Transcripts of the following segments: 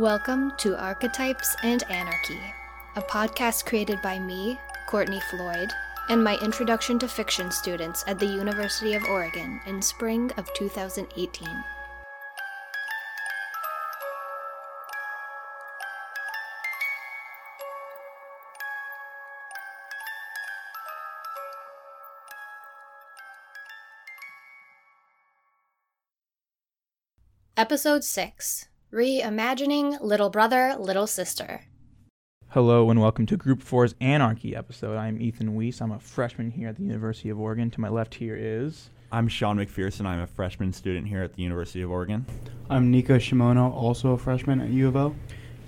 Welcome to Archetypes and Anarchy, a podcast created by me, Courtney Floyd, and my Introduction to Fiction students at the University of Oregon in spring of 2018. Episode 6 Reimagining Little Brother, Little Sister. Hello and welcome to Group 4's Anarchy episode. I'm Ethan Weiss. I'm a freshman here at the University of Oregon. To my left here is. I'm Sean McPherson. I'm a freshman student here at the University of Oregon. I'm Nico Shimono, also a freshman at U of O.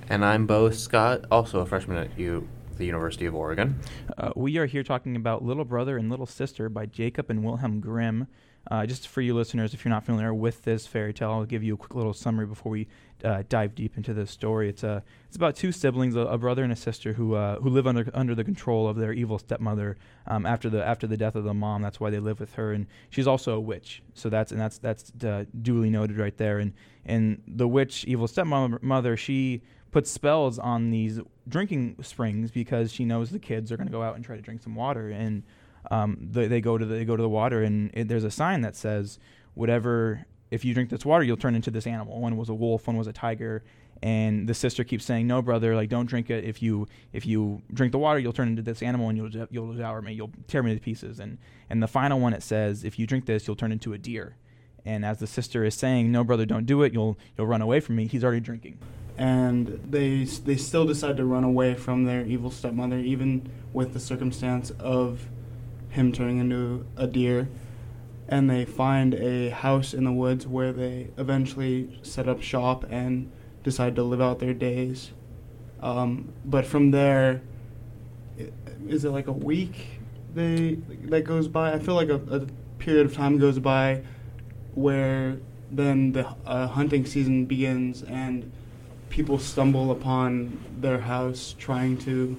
And I'm Bo Scott, also a freshman at U, the University of Oregon. Uh, we are here talking about Little Brother and Little Sister by Jacob and Wilhelm Grimm. Uh, just for you listeners, if you're not familiar with this fairy tale, I'll give you a quick little summary before we uh, dive deep into this story. It's a it's about two siblings, a, a brother and a sister, who uh, who live under under the control of their evil stepmother um, after the after the death of the mom. That's why they live with her, and she's also a witch. So that's and that's that's uh, duly noted right there. And and the witch, evil stepmother, she puts spells on these drinking springs because she knows the kids are going to go out and try to drink some water and um, they, they, go to the, they go to the water and it, there's a sign that says whatever if you drink this water you'll turn into this animal. One was a wolf one was a tiger and the sister keeps saying no brother like don't drink it. If you if you drink the water you'll turn into this animal and you'll you'll devour me. You'll tear me to pieces. And and the final one it says if you drink this you'll turn into a deer. And as the sister is saying no brother don't do it. You'll you'll run away from me he's already drinking. And they they still decide to run away from their evil stepmother even with the circumstance of him turning into a deer. And they find a house in the woods where they eventually set up shop and decide to live out their days. Um, but from there, is it like a week they that goes by? I feel like a, a period of time goes by where then the uh, hunting season begins and people stumble upon their house trying to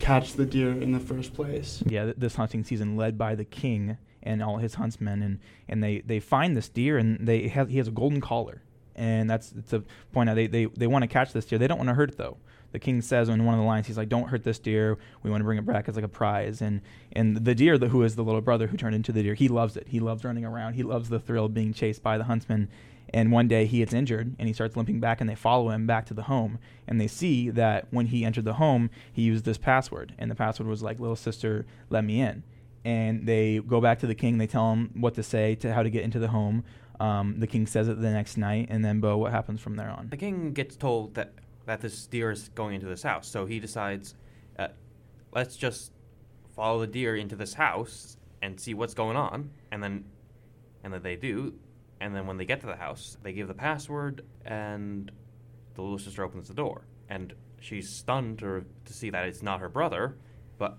catch the deer in the first place. Yeah, th- this hunting season led by the king and all his huntsmen, and, and they, they find this deer, and they he has a golden collar, and that's to point out they, they, they want to catch this deer. They don't want to hurt it though. The king says in one of the lines, he's like, "Don't hurt this deer. We want to bring it back as like a prize." And and the deer, the, who is the little brother who turned into the deer, he loves it. He loves running around. He loves the thrill of being chased by the huntsman. And one day he gets injured and he starts limping back, and they follow him back to the home. And they see that when he entered the home, he used this password, and the password was like, "Little sister, let me in." And they go back to the king. They tell him what to say to how to get into the home. Um, the king says it the next night, and then Bo, what happens from there on? The king gets told that that this deer is going into this house, so he decides, uh, let's just follow the deer into this house and see what's going on, and then, and then they do and then when they get to the house, they give the password, and the little sister opens the door, and she's stunned to, to see that it's not her brother, but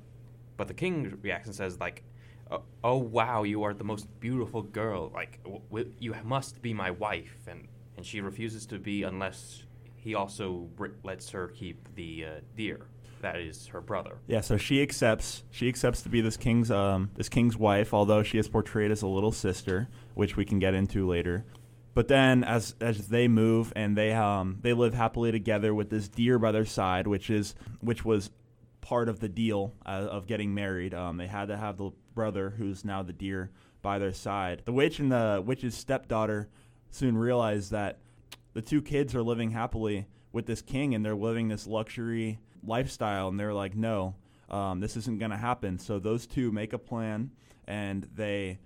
but the king reacts and says like, "Oh, oh wow, you are the most beautiful girl. Like w- w- you must be my wife." And and she refuses to be unless he also lets her keep the uh, deer that is her brother. Yeah, so she accepts she accepts to be this king's um, this king's wife, although she is portrayed as a little sister, which we can get into later. But then, as as they move and they um they live happily together with this deer by their side, which is which was part of the deal uh, of getting married. Um, they had to have the brother, who's now the deer, by their side. The witch and the witch's stepdaughter soon realize that the two kids are living happily with this king, and they're living this luxury lifestyle, and they're like, no, um, this isn't going to happen. So those two make a plan, and they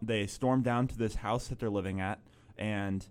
they storm down to this house that they're living at, and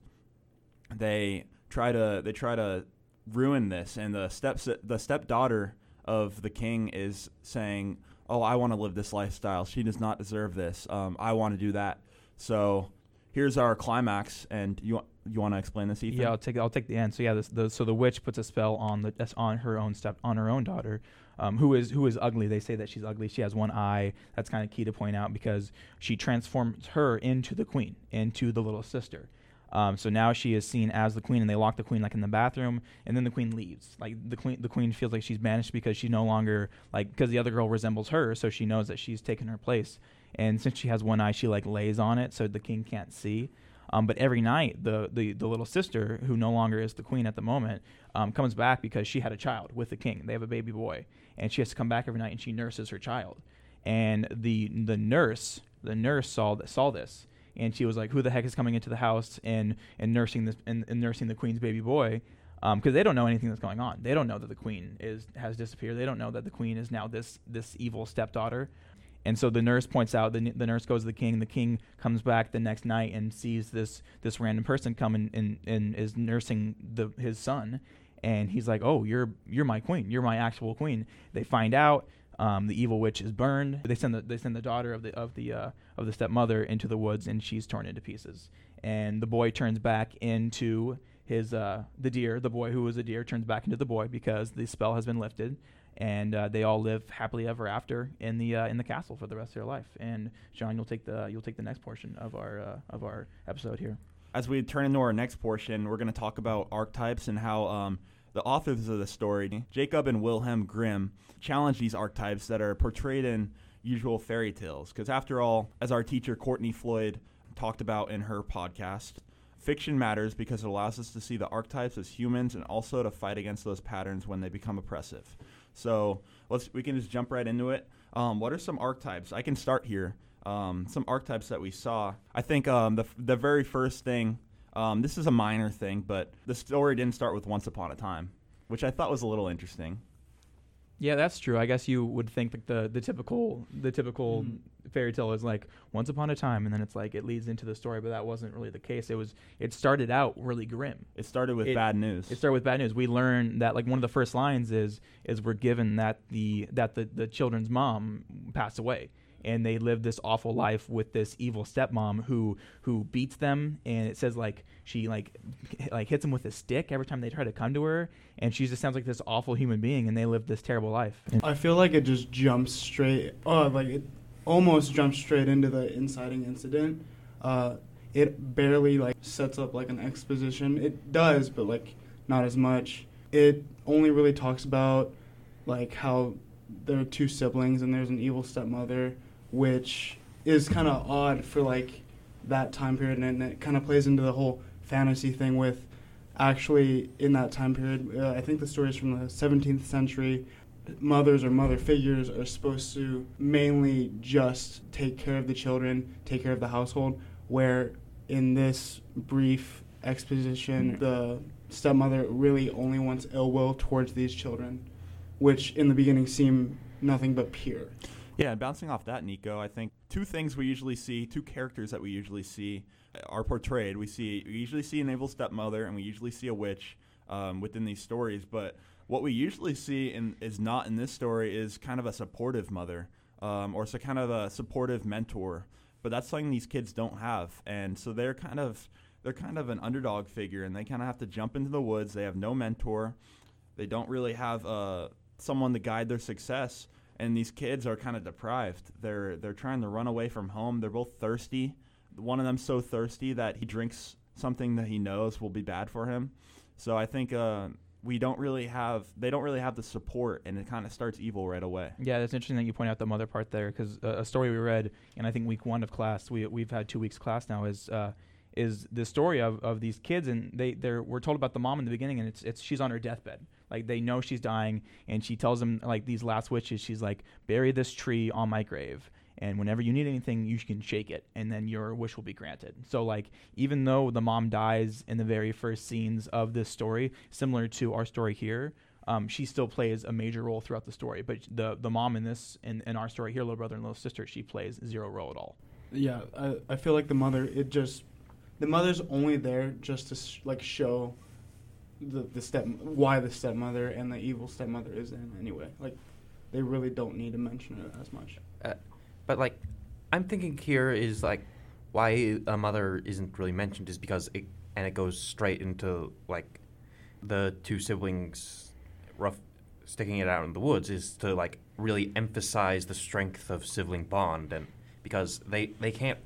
they try to they try to ruin this. And the step the stepdaughter of the king is saying, "Oh, I want to live this lifestyle. She does not deserve this. Um, I want to do that." So here's our climax, and you you want to explain this, Ethan? Yeah, I'll take I'll take the end. So yeah, this, the so the witch puts a spell on the on her own step on her own daughter, um, who is who is ugly. They say that she's ugly. She has one eye. That's kind of key to point out because she transforms her into the queen, into the little sister. Um, so now she is seen as the queen, and they lock the queen like in the bathroom, and then the queen leaves. Like the queen, the queen feels like she's banished because she no longer like because the other girl resembles her, so she knows that she's taken her place. And since she has one eye, she like lays on it so the king can't see. Um, but every night, the, the the little sister, who no longer is the queen at the moment, um, comes back because she had a child with the king. They have a baby boy, and she has to come back every night and she nurses her child. And the the nurse the nurse saw saw this, and she was like, "Who the heck is coming into the house and and nursing this and, and nursing the queen's baby boy?" Because um, they don't know anything that's going on. They don't know that the queen is has disappeared. They don't know that the queen is now this this evil stepdaughter. And so the nurse points out. The, the nurse goes to the king. The king comes back the next night and sees this this random person come and, and, and is nursing the his son. And he's like, "Oh, you're you're my queen. You're my actual queen." They find out. Um, the evil witch is burned. They send the they send the daughter of the of the uh, of the stepmother into the woods, and she's torn into pieces. And the boy turns back into his uh, the deer. The boy who was a deer turns back into the boy because the spell has been lifted, and uh, they all live happily ever after in the uh, in the castle for the rest of their life. And John, you'll take the you'll take the next portion of our uh, of our episode here. As we turn into our next portion, we're going to talk about archetypes and how um, the authors of the story, Jacob and Wilhelm Grimm, challenge these archetypes that are portrayed in usual fairy tales. Because after all, as our teacher Courtney Floyd talked about in her podcast, fiction matters because it allows us to see the archetypes as humans and also to fight against those patterns when they become oppressive. So let's we can just jump right into it. Um, what are some archetypes? I can start here. Um, some archetypes that we saw. I think um, the the very first thing um, this is a minor thing, but the story didn't start with Once Upon a Time, which I thought was a little interesting. Yeah, that's true. I guess you would think that the the typical the typical mm. fairy tale is like once upon a time, and then it's like it leads into the story, but that wasn't really the case. It was it started out really grim. It started with it, bad news. It started with bad news. We learn that like one of the first lines is is we're given that the that the the children's mom passed away, and they live this awful life with this evil stepmom who who beats them. And it says like she like like hits them with a stick every time they try to come to her. And she just sounds like this awful human being and they live this terrible life. I feel like it just jumps straight oh like it almost jumps straight into the inciting incident. Uh it barely like sets up like an exposition. It does but like not as much. It only really talks about like how there are two siblings and there's an evil stepmother which is kind of odd for like that time period, and it kind of plays into the whole fantasy thing with actually in that time period. Uh, I think the story is from the 17th century. Mothers or mother figures are supposed to mainly just take care of the children, take care of the household, where in this brief exposition, the stepmother really only wants ill will towards these children, which in the beginning seem nothing but pure. Yeah, and bouncing off that, Nico, I think two things we usually see, two characters that we usually see are portrayed. We see we usually see an evil stepmother, and we usually see a witch um, within these stories. But what we usually see in, is not in this story is kind of a supportive mother, um, or so kind of a supportive mentor. But that's something these kids don't have, and so they're kind of they're kind of an underdog figure, and they kind of have to jump into the woods. They have no mentor. They don't really have uh, someone to guide their success and these kids are kind of deprived. They're they're trying to run away from home. They're both thirsty. One of them's so thirsty that he drinks something that he knows will be bad for him. So I think uh, we don't really have they don't really have the support, and it kind of starts evil right away. Yeah, that's interesting that you point out the mother part there because uh, a story we read, and I think week one of class, we we've had two weeks class now is. Uh, is the story of, of these kids and they they're we're told about the mom in the beginning and it's it's she's on her deathbed like they know she's dying, and she tells them like these last wishes. She's like, bury this tree on my grave, and whenever you need anything, you can shake it, and then your wish will be granted. So like even though the mom dies in the very first scenes of this story, similar to our story here. Um, she still plays a major role throughout the story, but the the mom in this in, in our story here, little brother and little sister, she plays zero role at all. Yeah, I, I feel like the mother it just the mother's only there just to sh- like show the the step why the stepmother and the evil stepmother is in anyway. Like they really don't need to mention it as much. Uh, but like I'm thinking here is like why a mother isn't really mentioned is because it and it goes straight into like the two siblings rough sticking it out in the woods is to like really emphasize the strength of sibling bond and because they they can't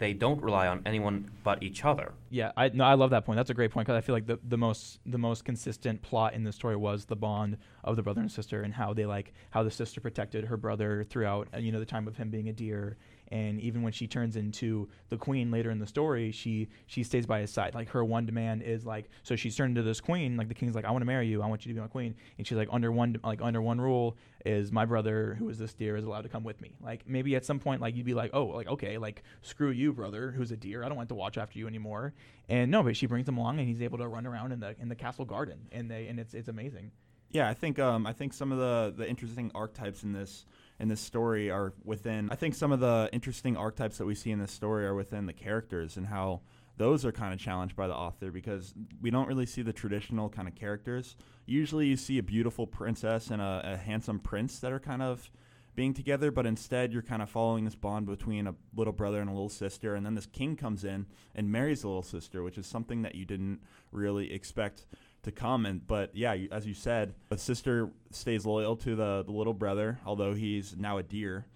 they don't rely on anyone but each other. Yeah, I no, I love that point. That's a great point because I feel like the, the most the most consistent plot in the story was the bond of the brother and sister and how they like how the sister protected her brother throughout you know the time of him being a deer and even when she turns into the queen later in the story, she she stays by his side. Like her one demand is like, so she's turned into this queen. Like the king's like, I want to marry you. I want you to be my queen. And she's like, under one like under one rule is my brother, who is this deer, is allowed to come with me. Like maybe at some point, like you'd be like, oh, like okay, like screw you, brother, who's a deer. I don't want to watch after you anymore. And no, but she brings him along, and he's able to run around in the in the castle garden, and they and it's it's amazing. Yeah, I think um, I think some of the the interesting archetypes in this in this story are within. I think some of the interesting archetypes that we see in this story are within the characters and how those are kind of challenged by the author because we don't really see the traditional kind of characters. Usually, you see a beautiful princess and a, a handsome prince that are kind of being together, but instead you're kind of following this bond between a little brother and a little sister, and then this king comes in and marries the little sister, which is something that you didn't really expect to come. And but yeah, as you said, the sister stays loyal to the, the little brother, although he's now a deer.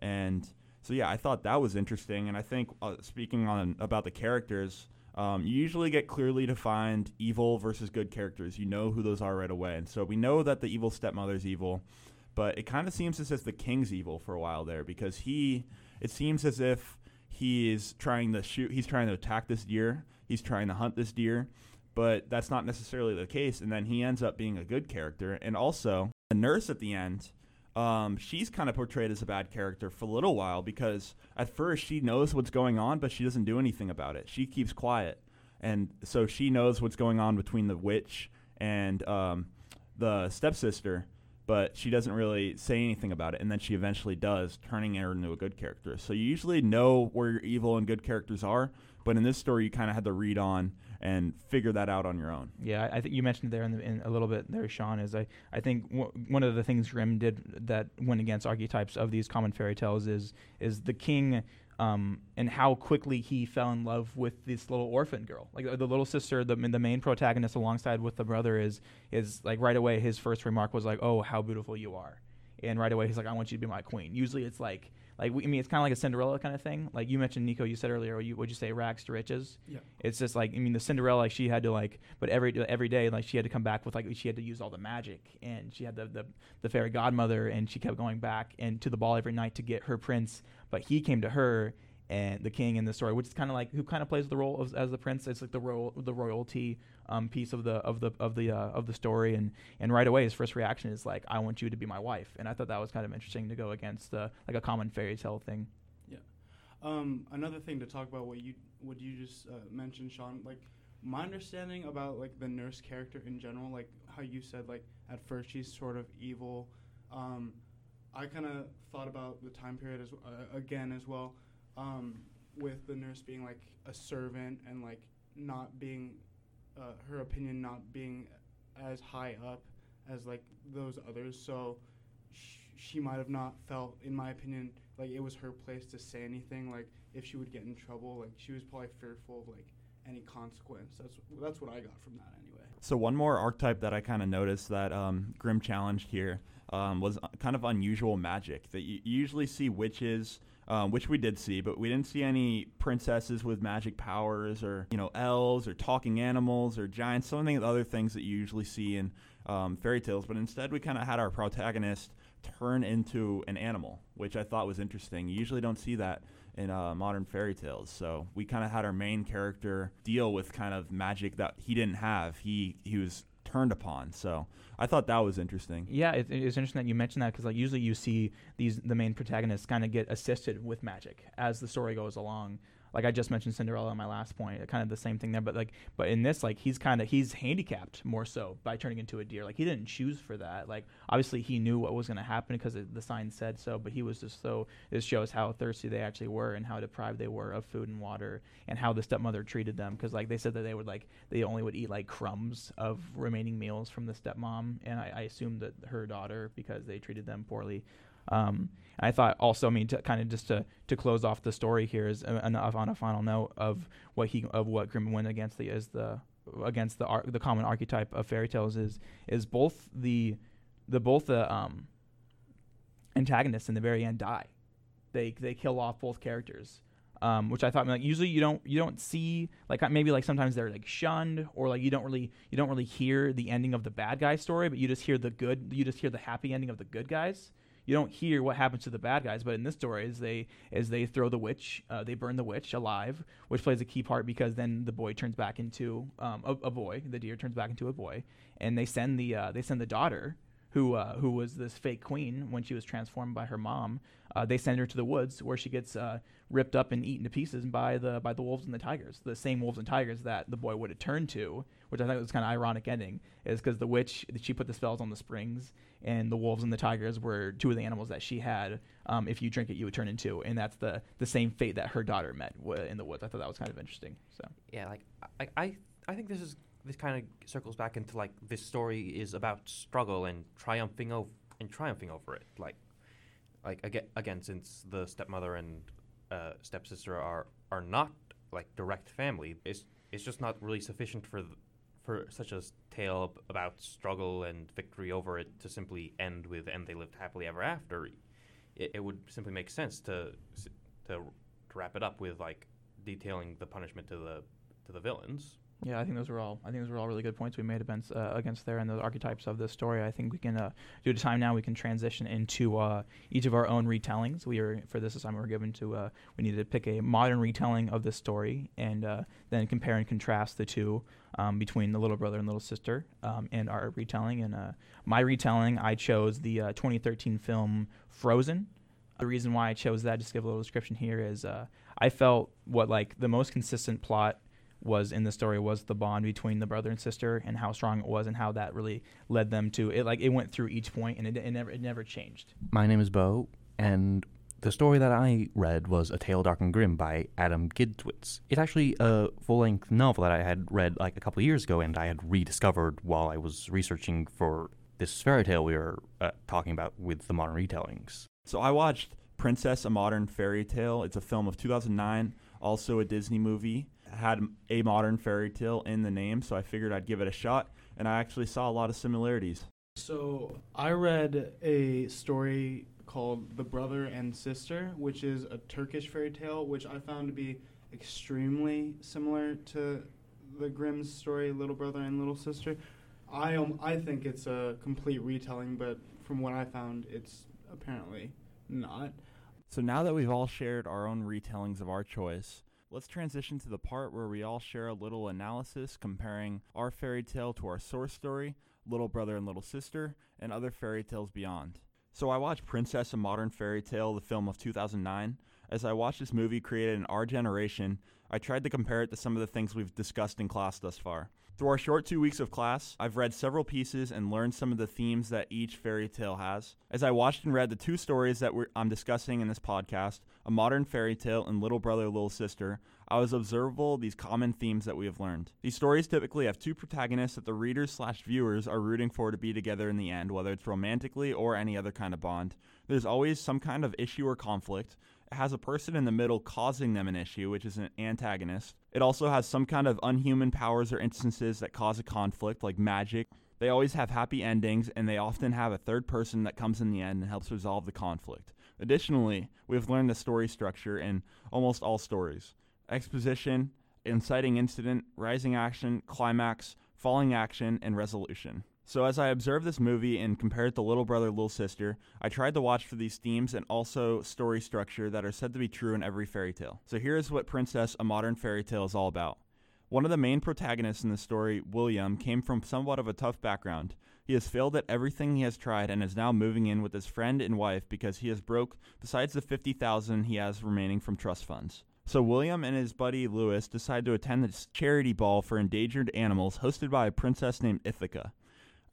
And so yeah, I thought that was interesting. And I think uh, speaking on about the characters, um, you usually get clearly defined evil versus good characters. You know who those are right away. And so we know that the evil stepmother's evil, but it kind of seems as if the king's evil for a while there because he, it seems as if he is trying to shoot, he's trying to attack this deer, he's trying to hunt this deer, but that's not necessarily the case. And then he ends up being a good character. And also, the nurse at the end, um, she's kind of portrayed as a bad character for a little while because at first she knows what's going on, but she doesn't do anything about it. She keeps quiet. And so she knows what's going on between the witch and um, the stepsister, but she doesn't really say anything about it. And then she eventually does, turning her into a good character. So you usually know where your evil and good characters are, but in this story, you kind of had to read on and figure that out on your own. Yeah, I think you mentioned there in, the, in a little bit there, Sean. Is I I think w- one of the things Grimm did that went against archetypes of these common fairy tales is is the king. Um, and how quickly he fell in love with this little orphan girl, like the, the little sister, the, the main protagonist, alongside with the brother, is is like right away. His first remark was like, "Oh, how beautiful you are," and right away he's like, "I want you to be my queen." Usually, it's like like we, I mean, it's kind of like a Cinderella kind of thing. Like you mentioned, Nico, you said earlier, you would you say rags to riches? Yeah. It's just like I mean, the Cinderella, like, she had to like, but every every day, like she had to come back with like she had to use all the magic, and she had the the, the fairy godmother, and she kept going back and to the ball every night to get her prince, but he came to her and the king in the story, which is kind of like who kind of plays the role of, as the prince. It's like the royal the royalty um, piece of the of the of the uh, of the story, and and right away his first reaction is like, "I want you to be my wife," and I thought that was kind of interesting to go against uh, like a common fairy tale thing. Yeah. Um, another thing to talk about what you what you just uh, mentioned, Sean. Like my understanding about like the nurse character in general, like how you said, like at first she's sort of evil. Um, I kind of thought about the time period as uh, again as well um, with the nurse being like a servant and like not being uh, her opinion not being as high up as like those others. So sh- she might have not felt in my opinion like it was her place to say anything. Like if she would get in trouble like she was probably fearful of like any consequence. That's that's what i got from that anyway. So one more archetype that i kind of noticed that um, grimm challenged here um, was kind of unusual magic that you usually see witches um, which we did see, but we didn't see any princesses with magic powers or you know elves or talking animals or giants. Some of the other things that you usually see in um, fairy tales, but instead we kind of had our protagonist turn into an animal, which I thought was interesting. You usually don't see that in uh, modern fairy tales. So we kind of had our main character deal with kind of magic that he didn't have. He he was turned upon. So I thought that was interesting. Yeah, it, it's interesting that you mentioned that because like usually you see these the main protagonists kind of get assisted with magic as the story goes along like I just mentioned Cinderella in my last point, kind of the same thing there. But like, but in this, like he's kind of he's handicapped more so by turning into a deer. Like he didn't choose for that. Like obviously he knew what was going to happen because the sign said so. But he was just so. This shows how thirsty they actually were and how deprived they were of food and water and how the stepmother treated them. Because like they said that they would like they only would eat like crumbs of remaining meals from the stepmom, and I, I assumed that her daughter because they treated them poorly. Um, I thought also, I mean, to kind of just to, to close off the story here is enough on a final note of what he of what Grimm went against the is the against the the common archetype of fairy tales is is both the the both the um, antagonists in the very end die. They they kill off both characters. Um, which I thought like usually you don't you don't see like maybe like sometimes they're like shunned or like you don't really you don't really hear the ending of the bad guy story but you just hear the good you just hear the happy ending of the good guys you don't hear what happens to the bad guys. But in this story, is they as they throw the witch, uh, they burn the witch alive, which plays a key part because then the boy turns back into um, a, a, boy. The deer turns back into a boy, and they send the uh, they send the daughter who uh, who was this fake queen when she was transformed by her mom. Uh, they send her to the woods where she gets uh, ripped up and eaten to pieces by the by the wolves and the tigers, the same wolves and tigers that the boy would have turned to. Which I thought was kind of ironic ending, is because the witch she put the spells on the springs, and the wolves and the tigers were two of the animals that she had. Um, if you drink it, you would turn into, and that's the the same fate that her daughter met w- in the woods. I thought that was kind of interesting. So yeah, like I I, I think this is this kind of circles back into like this story is about struggle and triumphing over and triumphing over it. Like, like again, again, since the stepmother and uh, stepsister are are not like direct family, it's it's just not really sufficient for th- for such a tale about struggle and victory over it to simply end with "and they lived happily ever after." It, it would simply make sense to to to wrap it up with like detailing the punishment to the to the villains yeah, I think those were all. I think those were all really good points we made against uh, against there and the archetypes of this story. I think we can, uh, to time now, we can transition into uh, each of our own retellings. We are for this assignment we're given to. Uh, we needed to pick a modern retelling of this story and uh, then compare and contrast the two um, between the little brother and little sister um, and our retelling. And uh, my retelling, I chose the 2013 film Frozen. The reason why I chose that, just give a little description here, is I felt what like the most consistent plot was in the story was the bond between the brother and sister and how strong it was and how that really led them to it like it went through each point and it, it never it never changed my name is bo and the story that I read was A Tale Dark and Grimm by Adam Gidwitz. It's actually a full length novel that I had read like a couple years ago and I had rediscovered while I was researching for this fairy tale we were uh, talking about with the modern retellings. So I watched Princess, a Modern Fairy Tale. It's a film of 2009, also a Disney movie had a modern fairy tale in the name, so I figured I'd give it a shot, and I actually saw a lot of similarities. So I read a story called The Brother and Sister, which is a Turkish fairy tale, which I found to be extremely similar to the Grimm's story, Little Brother and Little Sister. I um, I think it's a complete retelling, but from what I found, it's apparently not. So now that we've all shared our own retellings of our choice, let's transition to the part where we all share a little analysis comparing our fairy tale to our source story, Little Brother and Little Sister, and other fairy tales beyond. So I watched Princess a Modern Fairy Tale, the film of 2009. As I watched this movie created in our generation, I tried to compare it to some of the things we've discussed in class thus far. Through our short two weeks of class, I've read several pieces and learned some of the themes that each fairy tale has. As I watched and read the two stories that I'm discussing in this podcast, A Modern Fairy Tale and Little Brother, Little Sister, I was observable these common themes that we have learned. These stories typically have two protagonists that the readers slash viewers are rooting for to be together in the end, whether it's romantically or any other kind of bond. There's always some kind of issue or conflict, has a person in the middle causing them an issue, which is an antagonist. It also has some kind of unhuman powers or instances that cause a conflict, like magic. They always have happy endings, and they often have a third person that comes in the end and helps resolve the conflict. Additionally, we have learned the story structure in almost all stories exposition, inciting incident, rising action, climax, falling action, and resolution. So, as I observed this movie and compared it to Little Brother, Little Sister, I tried to watch for these themes and also story structure that are said to be true in every fairy tale. So, here is what Princess, a modern fairy tale, is all about. One of the main protagonists in the story, William, came from somewhat of a tough background. He has failed at everything he has tried and is now moving in with his friend and wife because he is broke besides the 50,000 he has remaining from trust funds. So William and his buddy Lewis decide to attend this charity ball for endangered animals hosted by a princess named Ithaca.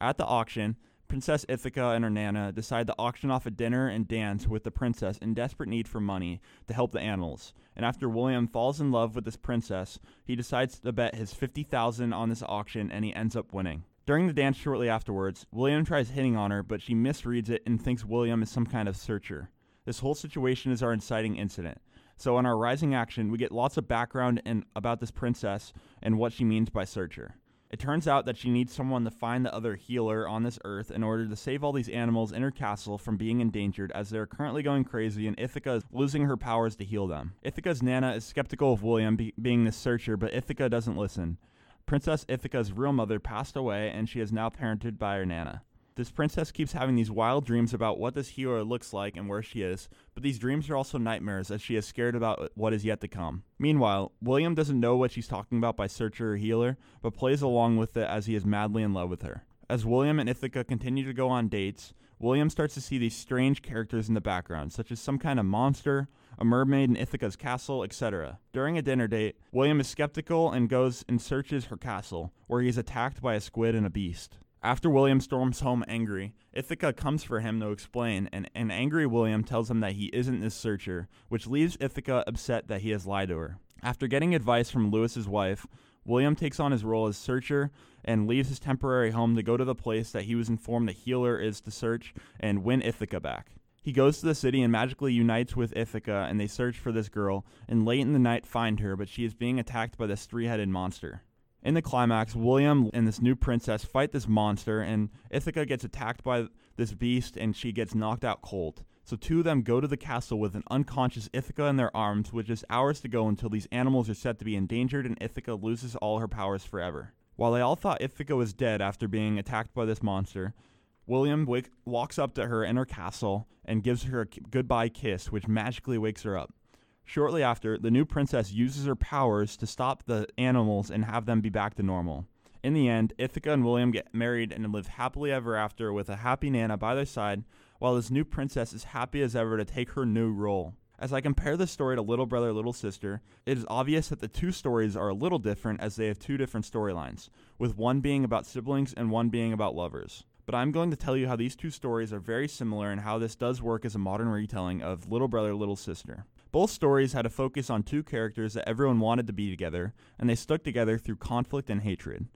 At the auction, Princess Ithaca and her nana decide to auction off a dinner and dance with the princess in desperate need for money to help the animals. And after William falls in love with this princess, he decides to bet his 50,000 on this auction and he ends up winning. During the dance shortly afterwards, William tries hitting on her, but she misreads it and thinks William is some kind of searcher. This whole situation is our inciting incident. So in our rising action, we get lots of background and about this princess and what she means by searcher. It turns out that she needs someone to find the other healer on this earth in order to save all these animals in her castle from being endangered as they're currently going crazy and Ithaca is losing her powers to heal them. Ithaca's Nana is skeptical of William be- being the searcher, but Ithaca doesn't listen. Princess Ithaca's real mother passed away and she is now parented by her Nana. This princess keeps having these wild dreams about what this healer looks like and where she is, but these dreams are also nightmares as she is scared about what is yet to come. Meanwhile, William doesn't know what she's talking about by searcher or healer, but plays along with it as he is madly in love with her. As William and Ithaca continue to go on dates, William starts to see these strange characters in the background, such as some kind of monster, a mermaid in Ithaca's castle, etc. During a dinner date, William is skeptical and goes and searches her castle, where he is attacked by a squid and a beast. After William storms home angry, Ithaca comes for him to explain, and an angry William tells him that he isn't this searcher, which leaves Ithaca upset that he has lied to her. After getting advice from Lewis's wife, William takes on his role as searcher and leaves his temporary home to go to the place that he was informed the healer is to search and win Ithaca back. He goes to the city and magically unites with Ithaca, and they search for this girl, and late in the night find her, but she is being attacked by this three headed monster. In the climax, William and this new princess fight this monster, and Ithaca gets attacked by this beast and she gets knocked out cold. So, two of them go to the castle with an unconscious Ithaca in their arms, with just hours to go until these animals are said to be endangered and Ithaca loses all her powers forever. While they all thought Ithaca was dead after being attacked by this monster, William wake, walks up to her in her castle and gives her a goodbye kiss, which magically wakes her up. Shortly after, the new princess uses her powers to stop the animals and have them be back to normal. In the end, Ithaca and William get married and live happily ever after with a happy Nana by their side, while this new princess is happy as ever to take her new role. As I compare this story to Little Brother, Little Sister, it is obvious that the two stories are a little different as they have two different storylines, with one being about siblings and one being about lovers. But I'm going to tell you how these two stories are very similar and how this does work as a modern retelling of Little Brother, Little Sister. Both stories had a focus on two characters that everyone wanted to be together, and they stuck together through conflict and hatred.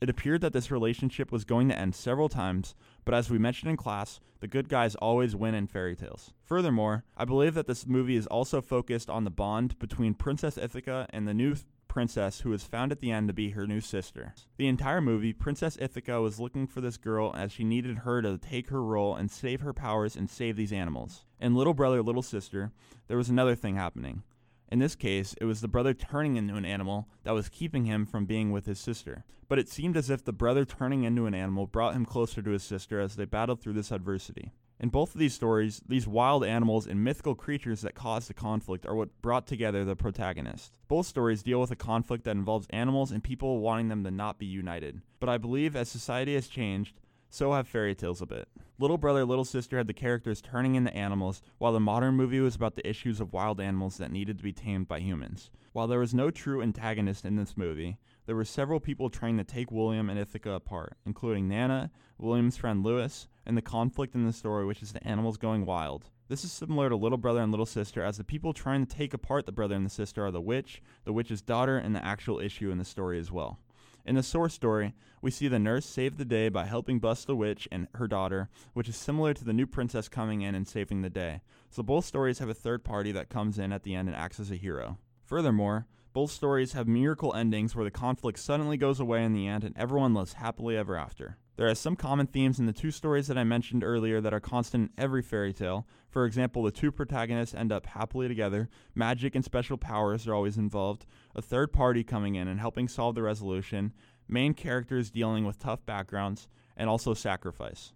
It appeared that this relationship was going to end several times, but as we mentioned in class, the good guys always win in fairy tales. Furthermore, I believe that this movie is also focused on the bond between Princess Ithaca and the new princess who was found at the end to be her new sister. The entire movie, Princess Ithaca was looking for this girl as she needed her to take her role and save her powers and save these animals. In Little Brother, Little Sister, there was another thing happening. In this case, it was the brother turning into an animal that was keeping him from being with his sister. But it seemed as if the brother turning into an animal brought him closer to his sister as they battled through this adversity. In both of these stories, these wild animals and mythical creatures that cause the conflict are what brought together the protagonist. Both stories deal with a conflict that involves animals and people wanting them to not be united. But I believe as society has changed, so have fairy tales a bit. Little Brother, Little Sister had the characters turning into animals, while the modern movie was about the issues of wild animals that needed to be tamed by humans. While there was no true antagonist in this movie, there were several people trying to take William and Ithaca apart, including Nana, William's friend Lewis, and the conflict in the story, which is the animals going wild. This is similar to Little Brother and Little Sister, as the people trying to take apart the brother and the sister are the witch, the witch's daughter, and the actual issue in the story as well. In the source story, we see the nurse save the day by helping bust the witch and her daughter, which is similar to the new princess coming in and saving the day. So both stories have a third party that comes in at the end and acts as a hero. Furthermore, both stories have miracle endings where the conflict suddenly goes away in the end and everyone lives happily ever after. There are some common themes in the two stories that I mentioned earlier that are constant in every fairy tale. For example, the two protagonists end up happily together, magic and special powers are always involved, a third party coming in and helping solve the resolution, main characters dealing with tough backgrounds, and also sacrifice.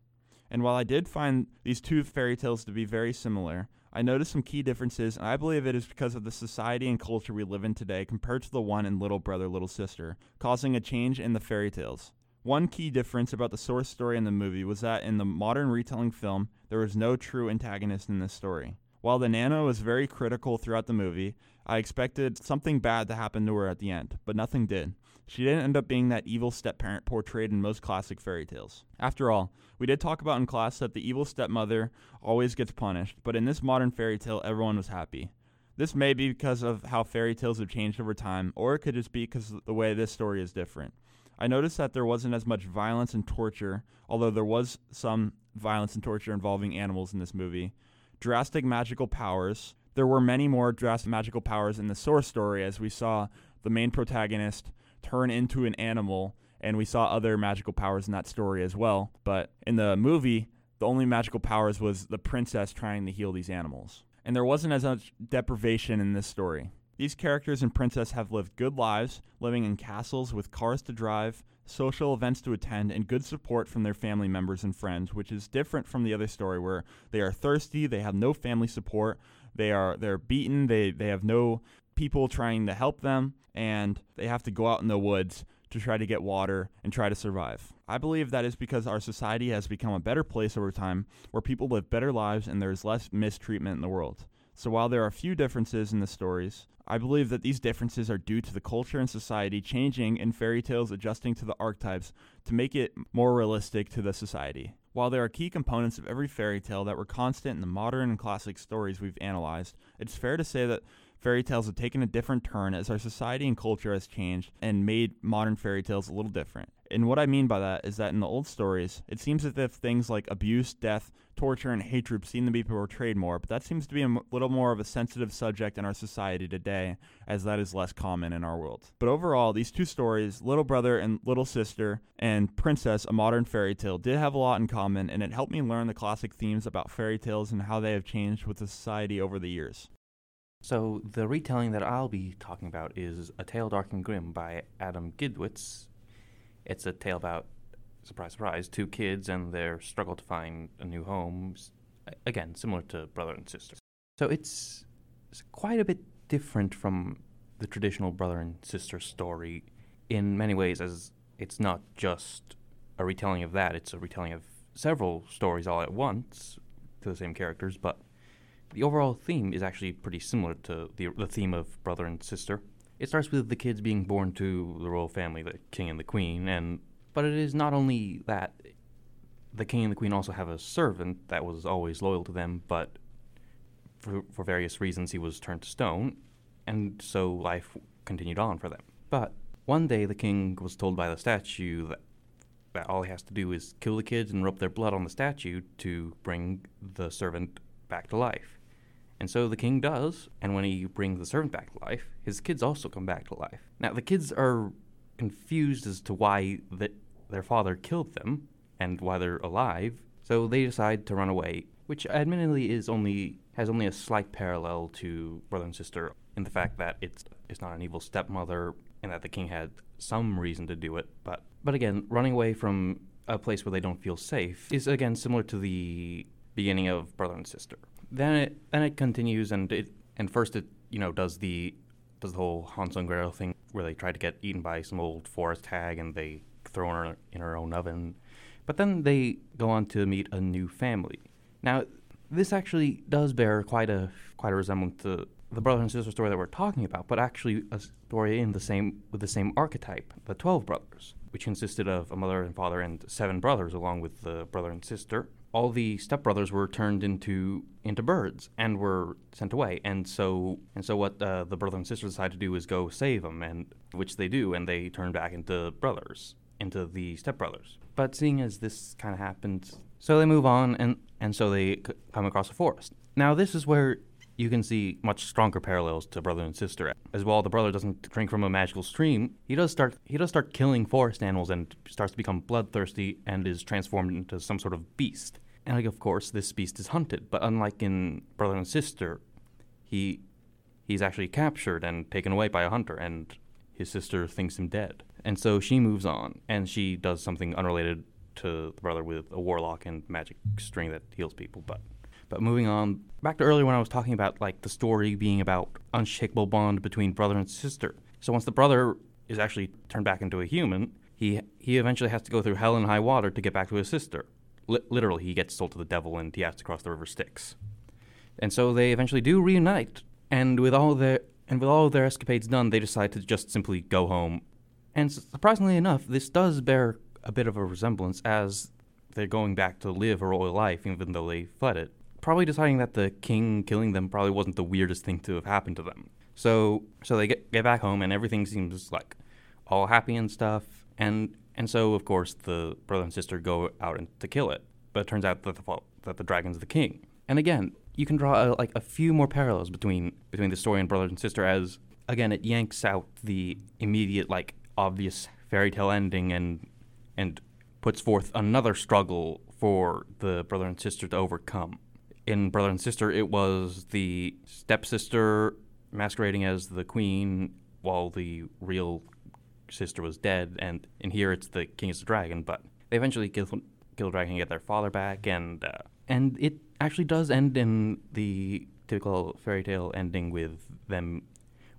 And while I did find these two fairy tales to be very similar, I noticed some key differences, and I believe it is because of the society and culture we live in today compared to the one in Little Brother, Little Sister, causing a change in the fairy tales. One key difference about the source story in the movie was that in the modern retelling film, there was no true antagonist in this story. While the Nana was very critical throughout the movie, I expected something bad to happen to her at the end, but nothing did. She didn't end up being that evil step parent portrayed in most classic fairy tales. After all, we did talk about in class that the evil stepmother always gets punished, but in this modern fairy tale, everyone was happy. This may be because of how fairy tales have changed over time, or it could just be because the way this story is different. I noticed that there wasn't as much violence and torture, although there was some violence and torture involving animals in this movie. Drastic magical powers. There were many more drastic magical powers in the source story, as we saw the main protagonist turn into an animal, and we saw other magical powers in that story as well. But in the movie, the only magical powers was the princess trying to heal these animals. And there wasn't as much deprivation in this story. These characters and Princess have lived good lives, living in castles with cars to drive, social events to attend, and good support from their family members and friends, which is different from the other story where they are thirsty, they have no family support, they are they're beaten, they, they have no people trying to help them, and they have to go out in the woods to try to get water and try to survive. I believe that is because our society has become a better place over time where people live better lives and there is less mistreatment in the world. So while there are a few differences in the stories, I believe that these differences are due to the culture and society changing and fairy tales adjusting to the archetypes to make it more realistic to the society. While there are key components of every fairy tale that were constant in the modern and classic stories we've analyzed, it's fair to say that fairy tales have taken a different turn as our society and culture has changed and made modern fairy tales a little different. And what I mean by that is that in the old stories, it seems as if things like abuse, death, torture, and hatred seem to be portrayed more, but that seems to be a m- little more of a sensitive subject in our society today, as that is less common in our world. But overall, these two stories, Little Brother and Little Sister, and Princess, a modern fairy tale, did have a lot in common, and it helped me learn the classic themes about fairy tales and how they have changed with the society over the years. So the retelling that I'll be talking about is A Tale Dark and Grimm by Adam Gidwitz. It's a tale about, surprise, surprise, two kids and their struggle to find a new home. Again, similar to brother and sister. So it's, it's quite a bit different from the traditional brother and sister story in many ways, as it's not just a retelling of that, it's a retelling of several stories all at once to the same characters, but the overall theme is actually pretty similar to the, the theme of brother and sister. It starts with the kids being born to the royal family, the king and the queen, and but it is not only that the king and the queen also have a servant that was always loyal to them, but for, for various reasons he was turned to stone, and so life continued on for them. But one day the king was told by the statue that, that all he has to do is kill the kids and rub their blood on the statue to bring the servant back to life. And so the king does, and when he brings the servant back to life, his kids also come back to life. Now, the kids are confused as to why the, their father killed them and why they're alive, so they decide to run away, which admittedly is only has only a slight parallel to brother and sister in the fact that it's it's not an evil stepmother and that the king had some reason to do it, but but again, running away from a place where they don't feel safe is again similar to the beginning of brother and sister. Then it then it continues and it and first it you know does the does the whole Hansel and Gretel thing where they try to get eaten by some old forest hag and they throw her in her own oven, but then they go on to meet a new family. Now this actually does bear quite a quite a resemblance to the brother and sister story that we're talking about, but actually a story in the same with the same archetype, the twelve brothers, which consisted of a mother and father and seven brothers, along with the brother and sister. All the stepbrothers were turned into into birds and were sent away, and so and so what uh, the brother and sister decide to do is go save them, and which they do, and they turn back into brothers, into the stepbrothers. But seeing as this kind of happens, so they move on, and and so they c- come across a forest. Now this is where you can see much stronger parallels to brother and sister. As well, the brother doesn't drink from a magical stream. He does start he does start killing forest animals and starts to become bloodthirsty and is transformed into some sort of beast. And like, of course, this beast is hunted. But unlike in brother and sister, he he's actually captured and taken away by a hunter, and his sister thinks him dead. And so she moves on, and she does something unrelated to the brother with a warlock and magic string that heals people. But but moving on, back to earlier when I was talking about like the story being about unshakable bond between brother and sister. So once the brother is actually turned back into a human, he he eventually has to go through hell and high water to get back to his sister. Li- literally, he gets sold to the devil and he has to cross the river Styx. And so they eventually do reunite, and with all their and with all their escapades done, they decide to just simply go home. And surprisingly enough, this does bear a bit of a resemblance as they're going back to live a royal life, even though they fled it. Probably deciding that the king killing them probably wasn't the weirdest thing to have happened to them. So, so they get get back home, and everything seems like all happy and stuff. And and so, of course, the brother and sister go out and to kill it. But it turns out that the that the dragon's the king. And again, you can draw a, like a few more parallels between between the story and brother and sister, as again it yanks out the immediate like obvious fairy tale ending and and puts forth another struggle for the brother and sister to overcome. In brother and sister, it was the stepsister masquerading as the queen while the real sister was dead, and in here it's the king is the dragon. But they eventually kill kill the dragon and get their father back, and uh, and it actually does end in the typical fairy tale ending with them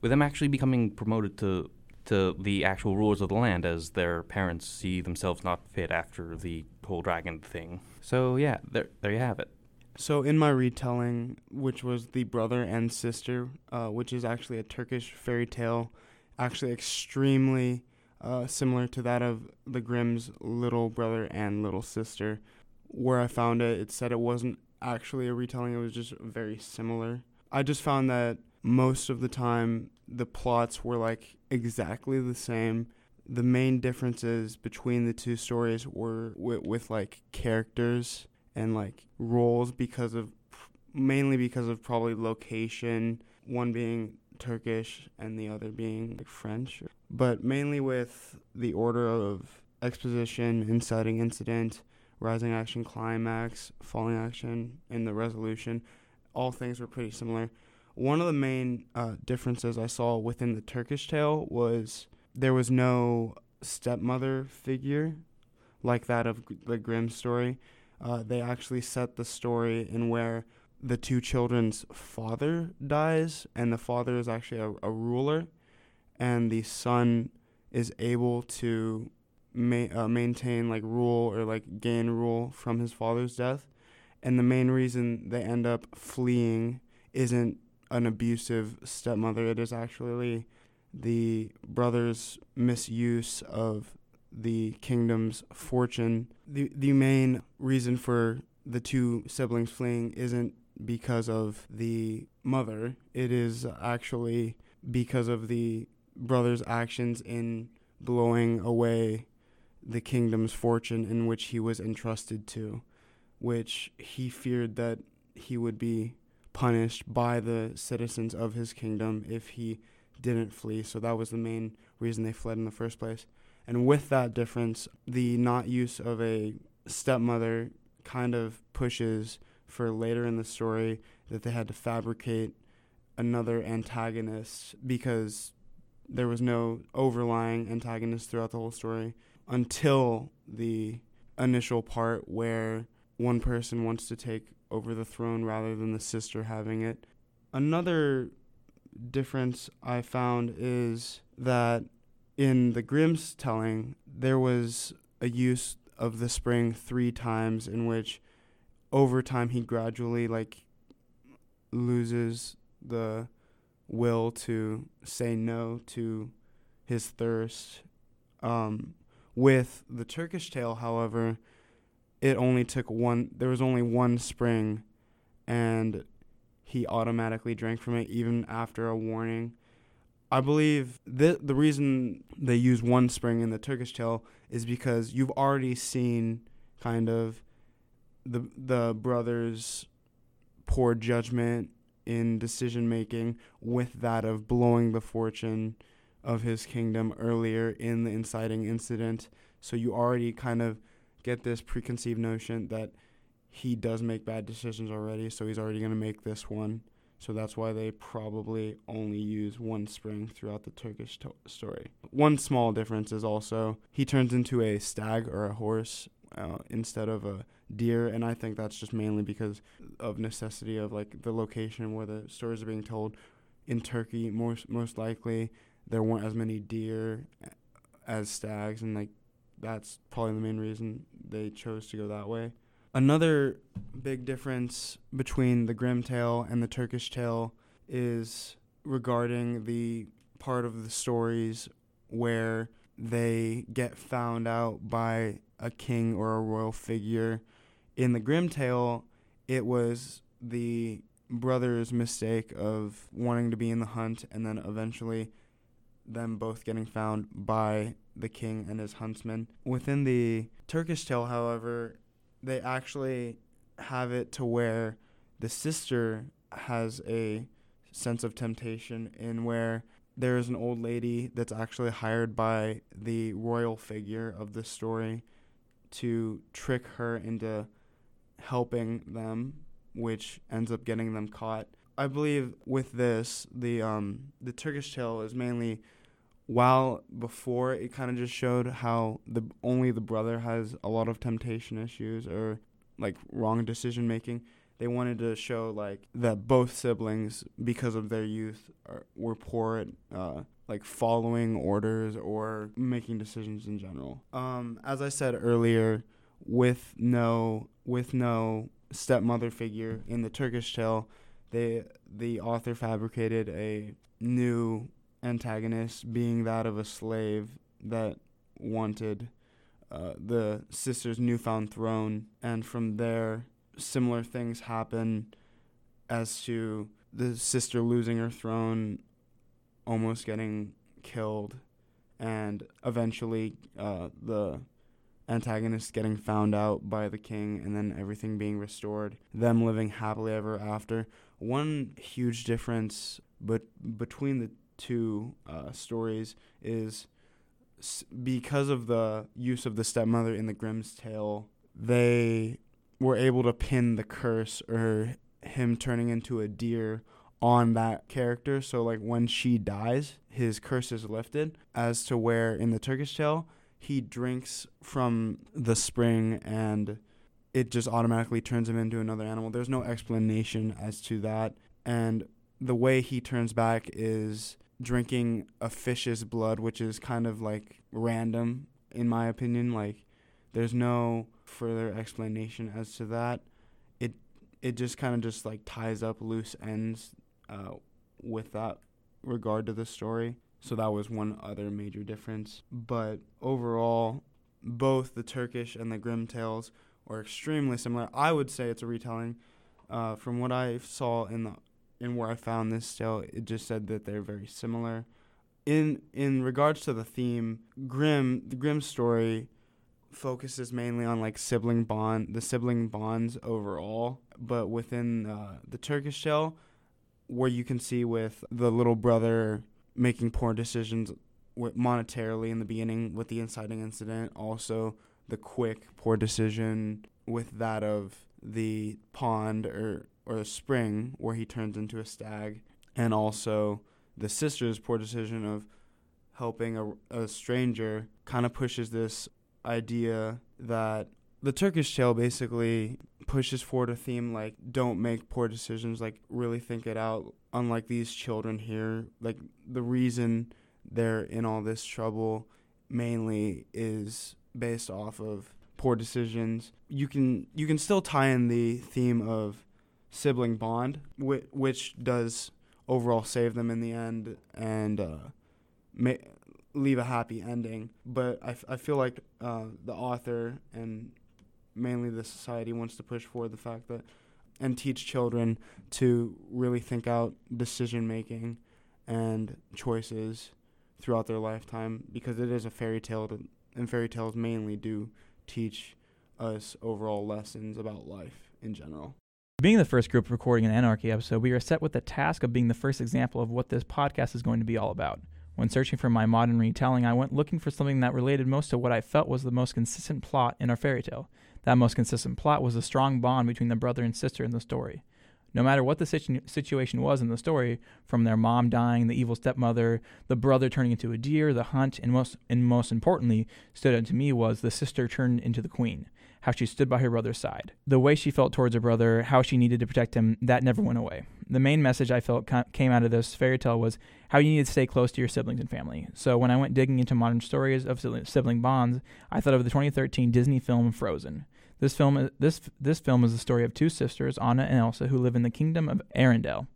with them actually becoming promoted to to the actual rulers of the land as their parents see themselves not fit after the whole dragon thing. So yeah, there there you have it. So in my retelling, which was the brother and sister, uh, which is actually a Turkish fairy tale, actually extremely uh, similar to that of the Grimm's little brother and little sister. Where I found it, it said it wasn't actually a retelling; it was just very similar. I just found that most of the time the plots were like exactly the same. The main differences between the two stories were with, with like characters and like roles because of mainly because of probably location, one being Turkish and the other being like French, but mainly with the order of exposition, inciting incident, rising action, climax, falling action, and the resolution. All things were pretty similar. One of the main uh, differences I saw within the Turkish tale was there was no stepmother figure like that of the Grimm story. Uh, they actually set the story in where the two children's father dies, and the father is actually a, a ruler, and the son is able to ma- uh, maintain like rule or like gain rule from his father's death. And the main reason they end up fleeing isn't an abusive stepmother, it is actually the brother's misuse of the kingdom's fortune. The the main reason for the two siblings fleeing isn't because of the mother. It is actually because of the brother's actions in blowing away the kingdom's fortune in which he was entrusted to, which he feared that he would be punished by the citizens of his kingdom if he didn't flee. So that was the main reason they fled in the first place. And with that difference, the not use of a stepmother kind of pushes for later in the story that they had to fabricate another antagonist because there was no overlying antagonist throughout the whole story until the initial part where one person wants to take over the throne rather than the sister having it. Another difference I found is that in the Grimm's telling, there was a use of the spring three times in which over time he gradually like loses the will to say no to his thirst. Um, with the Turkish tale, however, it only took one. There was only one spring, and he automatically drank from it even after a warning. I believe the the reason they use one spring in the Turkish tale is because you've already seen kind of the the brothers' poor judgment in decision making with that of blowing the fortune of his kingdom earlier in the inciting incident. So you already kind of get this preconceived notion that he does make bad decisions already, so he's already going to make this one. So that's why they probably only use one spring throughout the Turkish to- story. One small difference is also he turns into a stag or a horse uh, instead of a deer, and I think that's just mainly because of necessity of like the location where the stories are being told. In Turkey, most most likely there weren't as many deer eh, as stags, and like that's probably the main reason they chose to go that way. Another big difference between the Grimm tale and the Turkish tale is regarding the part of the stories where they get found out by a king or a royal figure. In the Grimm tale, it was the brother's mistake of wanting to be in the hunt and then eventually them both getting found by the king and his huntsmen. Within the Turkish tale, however, they actually have it to where the sister has a sense of temptation in where there is an old lady that's actually hired by the royal figure of the story to trick her into helping them, which ends up getting them caught. I believe with this, the um, the Turkish tale is mainly while before it kind of just showed how the only the brother has a lot of temptation issues or like wrong decision making. They wanted to show like that both siblings, because of their youth, are, were poor at uh, like following orders or making decisions in general. Um, as I said earlier, with no with no stepmother figure in the Turkish tale, they the author fabricated a new antagonist, being that of a slave that wanted uh, the sister's newfound throne, and from there, similar things happen as to the sister losing her throne, almost getting killed, and eventually uh, the antagonist getting found out by the king, and then everything being restored, them living happily ever after. One huge difference but between the two uh, stories is s- because of the use of the stepmother in the Grimm's tale, they were able to pin the curse or him turning into a deer on that character. So like when she dies, his curse is lifted. As to where in the Turkish tale, he drinks from the spring and it just automatically turns him into another animal. There's no explanation as to that. And the way he turns back is drinking a fish's blood, which is kind of like random in my opinion. Like there's no further explanation as to that. It it just kind of just like ties up loose ends uh, with that regard to the story. So that was one other major difference. But overall, both the Turkish and the Grimm tales are extremely similar. I would say it's a retelling. Uh, from what I saw in the in where I found this tale, it just said that they're very similar. In in regards to the theme, Grimm the Grimm story focuses mainly on like sibling bond the sibling bonds overall, but within uh, the Turkish tale, where you can see with the little brother making poor decisions monetarily in the beginning with the inciting incident, also the quick poor decision with that of the pond or or the spring where he turns into a stag, and also the sister's poor decision of helping a, a stranger kind of pushes this idea that the Turkish tale basically pushes forward a theme like don't make poor decisions, like really think it out. Unlike these children here, like the reason they're in all this trouble mainly is based off of poor decisions. You can you can still tie in the theme of sibling bond, wh- which does overall save them in the end and uh, ma- leave a happy ending. But I, f- I feel like uh, the author and mainly the society wants to push for the fact that and teach children to really think out decision making and choices throughout their lifetime because it is a fairy tale to, and fairy tales mainly do teach us overall lessons about life in general. Being the first group recording an Anarchy episode, we are set with the task of being the first example of what this podcast is going to be all about. When searching for my modern retelling, I went looking for something that related most to what I felt was the most consistent plot in our fairy tale. That most consistent plot was the strong bond between the brother and sister in the story. No matter what the situ- situation was in the story, from their mom dying, the evil stepmother, the brother turning into a deer, the hunt, and most and most importantly, stood out to me was the sister turned into the queen. How she stood by her brother's side. The way she felt towards her brother, how she needed to protect him, that never went away. The main message I felt came out of this fairy tale was how you need to stay close to your siblings and family. So when I went digging into modern stories of sibling bonds, I thought of the 2013 Disney film Frozen. This film, this this film is the story of two sisters, Anna and Elsa, who live in the kingdom of Arendelle.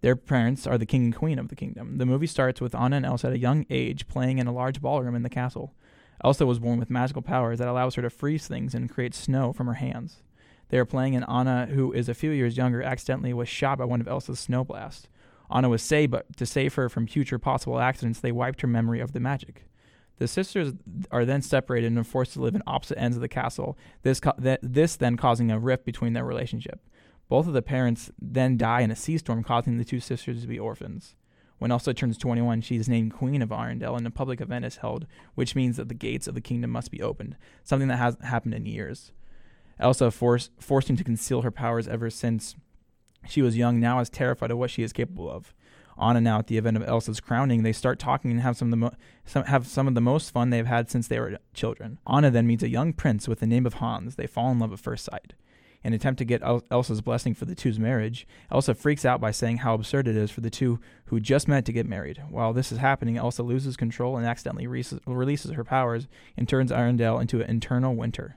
Their parents are the king and queen of the kingdom. The movie starts with Anna and Elsa at a young age playing in a large ballroom in the castle. Elsa was born with magical powers that allows her to freeze things and create snow from her hands. They are playing, and Anna, who is a few years younger, accidentally was shot by one of Elsa's snow blasts. Anna was saved, but to save her from future possible accidents, they wiped her memory of the magic. The sisters are then separated and forced to live in opposite ends of the castle, this, co- th- this then causing a rift between their relationship. Both of the parents then die in a sea storm, causing the two sisters to be orphans. When Elsa turns 21, she is named Queen of Arendelle, and a public event is held, which means that the gates of the kingdom must be opened, something that hasn't happened in years. Elsa, force, forcing to conceal her powers ever since she was young, now is terrified of what she is capable of. Anna now at the event of Elsa's crowning, they start talking and have some of the mo- some, have some of the most fun they've had since they were children. Anna then meets a young prince with the name of Hans. They fall in love at first sight. In attempt to get El- Elsa's blessing for the two's marriage, Elsa freaks out by saying how absurd it is for the two who just met to get married. While this is happening, Elsa loses control and accidentally re- releases her powers and turns Arendelle into an eternal winter.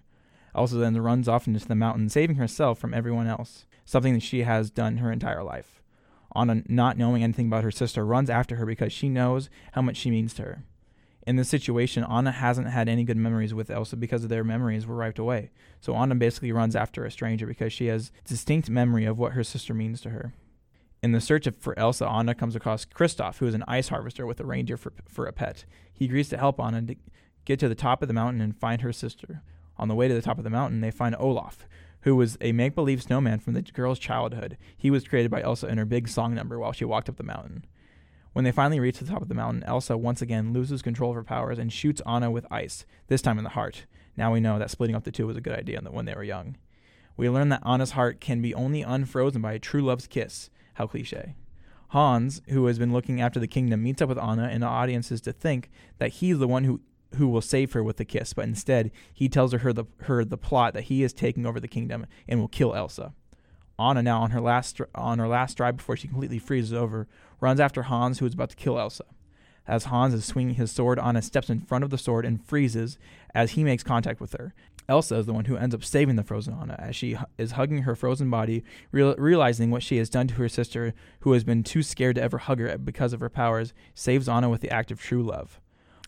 Elsa then runs off into the mountain, saving herself from everyone else, something that she has done her entire life. Anna, not knowing anything about her sister, runs after her because she knows how much she means to her. In this situation, Anna hasn't had any good memories with Elsa because their memories were wiped away. So Anna basically runs after a stranger because she has distinct memory of what her sister means to her. In the search for Elsa, Anna comes across Kristoff, who is an ice harvester with a reindeer for, for a pet. He agrees to help Anna to get to the top of the mountain and find her sister. On the way to the top of the mountain, they find Olaf, who was a make believe snowman from the girl's childhood. He was created by Elsa in her big song number while she walked up the mountain. When they finally reach the top of the mountain, Elsa once again loses control of her powers and shoots Anna with ice, this time in the heart. Now we know that splitting up the two was a good idea when they were young. We learn that Anna's heart can be only unfrozen by a true love's kiss. How cliche. Hans, who has been looking after the kingdom, meets up with Anna, and the audience is to think that he's the one who who will save her with the kiss, but instead he tells her the her the plot that he is taking over the kingdom and will kill Elsa. Anna, now on her last on her last stride before she completely freezes over, runs after Hans, who is about to kill Elsa. As Hans is swinging his sword, Anna steps in front of the sword and freezes as he makes contact with her. Elsa is the one who ends up saving the frozen Anna as she is hugging her frozen body, real, realizing what she has done to her sister, who has been too scared to ever hug her because of her powers, saves Anna with the act of true love.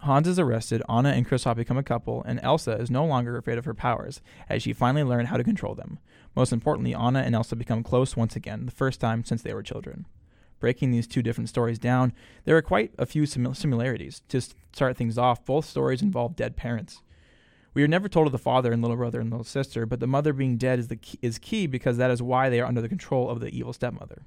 Hans is arrested, Anna and Kristoff become a couple, and Elsa is no longer afraid of her powers, as she finally learned how to control them. Most importantly, Anna and Elsa become close once again, the first time since they were children. Breaking these two different stories down, there are quite a few similarities. To start things off, both stories involve dead parents. We are never told of the father and little brother and little sister, but the mother being dead is, the key, is key because that is why they are under the control of the evil stepmother.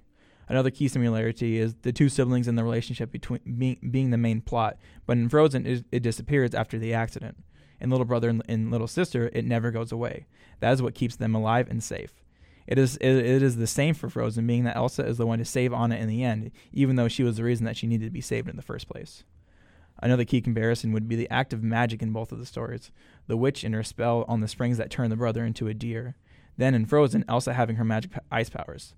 Another key similarity is the two siblings and the relationship between being, being the main plot, but in Frozen it, it disappears after the accident. In Little Brother and, and, Little Sister, it never goes away. That is what keeps them alive and safe. It is it, it is the same for Frozen, being that Elsa is the one to save Anna in the end, even though she was the reason that she needed to be saved in the first place. Another key comparison would be the act of magic in both of the stories. The witch and her spell on the springs that turn the brother into a deer. Then in Frozen, Elsa having her magic ice powers.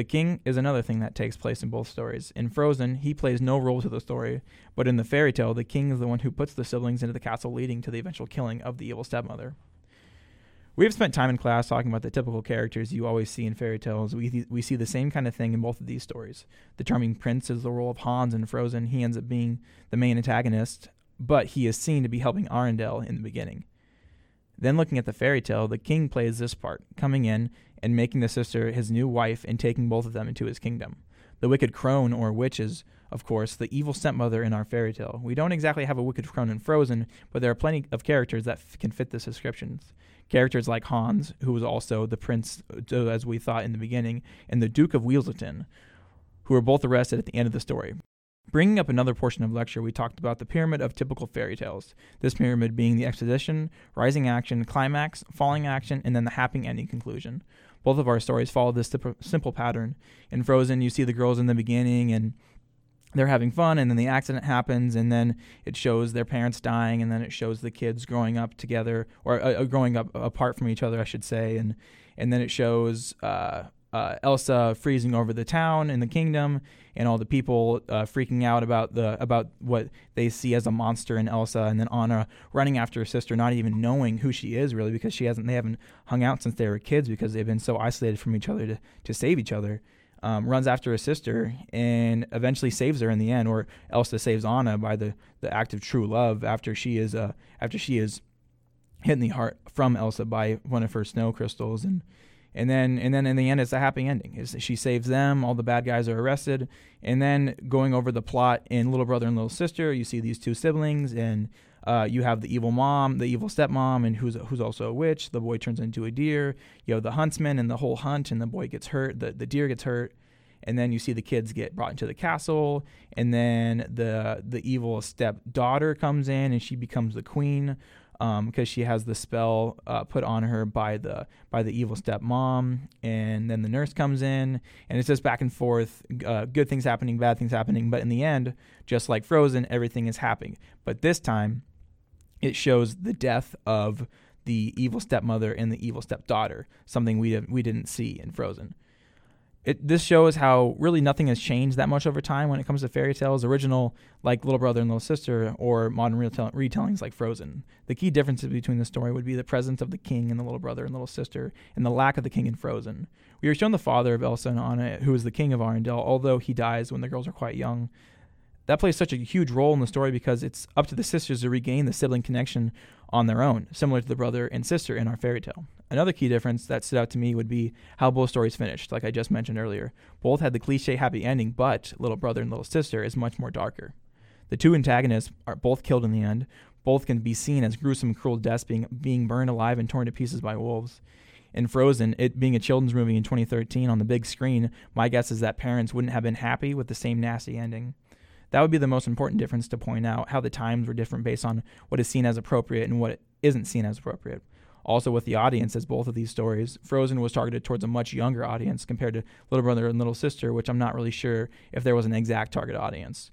The king is another thing that takes place in both stories. In Frozen, he plays no role to the story, but in the fairy tale, the king is the one who puts the siblings into the castle, leading to the eventual killing of the evil stepmother. We have spent time in class talking about the typical characters you always see in fairy tales. We, th- we see the same kind of thing in both of these stories. The charming prince is the role of Hans in Frozen. He ends up being the main antagonist, but he is seen to be helping Arendelle in the beginning. Then, looking at the fairy tale, the king plays this part, coming in and making the sister his new wife and taking both of them into his kingdom. The wicked crone, or witch, is, of course, the evil stepmother in our fairy tale. We don't exactly have a wicked crone in Frozen, but there are plenty of characters that f- can fit this description. Characters like Hans, who was also the prince, uh, as we thought in the beginning, and the Duke of Weaselton, who were both arrested at the end of the story. Bringing up another portion of lecture, we talked about the pyramid of typical fairy tales. This pyramid being the exposition, rising action, climax, falling action, and then the happy ending conclusion. Both of our stories follow this simple pattern. In Frozen, you see the girls in the beginning and they're having fun, and then the accident happens, and then it shows their parents dying, and then it shows the kids growing up together or uh, uh growing up apart from each other, I should say, and and then it shows uh, uh, Elsa freezing over the town and the kingdom, and all the people uh, freaking out about the about what they see as a monster in Elsa, and then Anna running after her sister, not even knowing who she is really, because she hasn't they haven't hung out since they were kids because they've been so isolated from each other to to save each other. Um, runs after her sister and eventually saves her in the end, or Elsa saves Anna by the, the act of true love after she is uh, after she is hit in the heart from Elsa by one of her snow crystals and and then and then in the end it's a happy ending. Is she saves them all the bad guys are arrested. And then going over the plot in little brother and little sister you see these two siblings and uh, you have the evil mom the evil stepmom and who's who's also a witch. The boy turns into a deer. You have the huntsman and the whole hunt and the boy gets hurt the, the deer gets hurt. And then you see the kids get brought into the castle. And then the the evil stepdaughter comes in and she becomes the queen because she has the spell uh, put on her by the by the evil stepmom, and then the nurse comes in, and it's just back and forth, uh, good things happening, bad things happening. But in the end, just like Frozen, everything is happening. But this time, it shows the death of the evil stepmother and the evil stepdaughter, something we we didn't see in Frozen it this shows how really nothing has changed that much over time when it comes to fairy tales, original like Little Brother and Little Sister, or modern retell- retellings like Frozen. The key differences between the story would be the presence of the king and the Little Brother and Little Sister, and the lack of the king in Frozen. We are shown the father of Elsa and Anna, who is the king of Arendelle, although he dies when the girls are quite young. That plays such a huge role in the story because it's up to the sisters to regain the sibling connection on their own, similar to the brother and sister in our fairy tale. Another key difference that stood out to me would be how both stories finished, like I just mentioned earlier. Both had the cliche happy ending, but Little Brother and Little Sister is much more darker. The two antagonists are both killed in the end. Both can be seen as gruesome, cruel deaths, being being burned alive and torn to pieces by wolves. In Frozen, it being a children's movie in 2013 on the big screen, my guess is that parents wouldn't have been happy with the same nasty ending. That would be the most important difference to point out how the times were different based on what is seen as appropriate and what isn't seen as appropriate. Also, with the audience, as both of these stories, Frozen was targeted towards a much younger audience compared to Little Brother and Little Sister, which I'm not really sure if there was an exact target audience.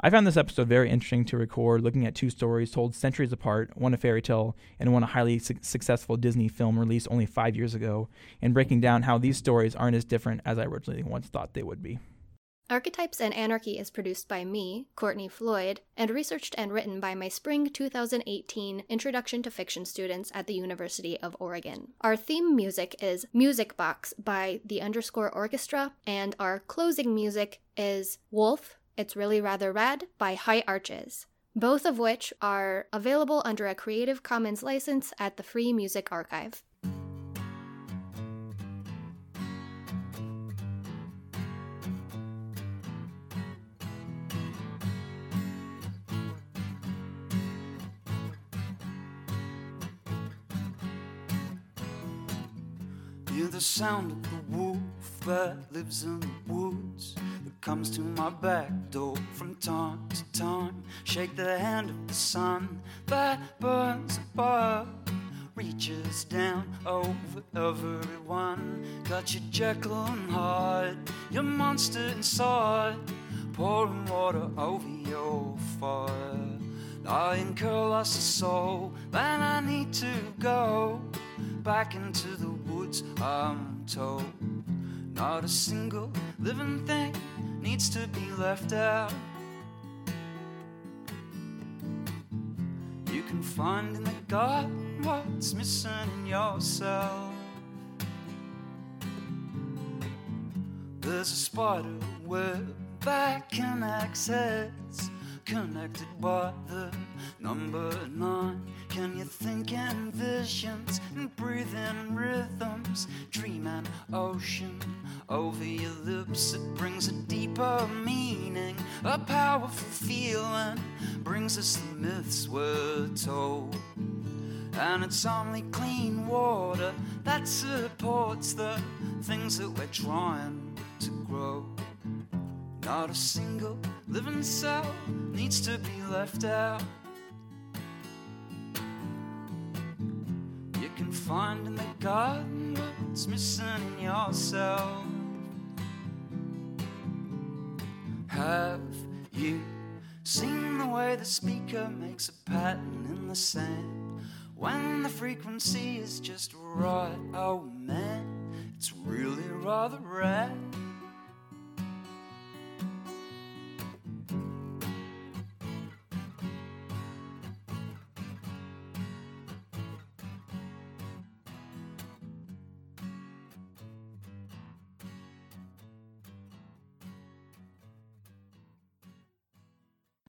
I found this episode very interesting to record, looking at two stories told centuries apart, one a fairy tale and one a highly su- successful Disney film released only five years ago, and breaking down how these stories aren't as different as I originally once thought they would be. Archetypes and Anarchy is produced by me, Courtney Floyd, and researched and written by my spring 2018 Introduction to Fiction students at the University of Oregon. Our theme music is Music Box by the underscore orchestra, and our closing music is Wolf, It's Really Rather Rad by High Arches, both of which are available under a Creative Commons license at the Free Music Archive. Sound of the wolf that lives in the woods that comes to my back door from time to time. Shake the hand of the sun that burns above, reaches down over everyone. Got your Jekyll and Hyde, your monster inside, pouring water over your fire. I incur lost a soul, then I need to go back into the woods. I'm told not a single living thing needs to be left out. You can find in the garden what's missing in yourself. There's a spider web that can access connected by the number nine. Can you think in visions and breathe in rhythms? Dream an ocean over your lips. It brings a deeper meaning, a powerful feeling. Brings us the myths we're told. And it's only clean water that supports the things that we're trying to grow. Not a single living cell needs to be left out. You can find in the garden what's missing in yourself. Have you seen the way the speaker makes a pattern in the sand? When the frequency is just right, oh man, it's really rather rad.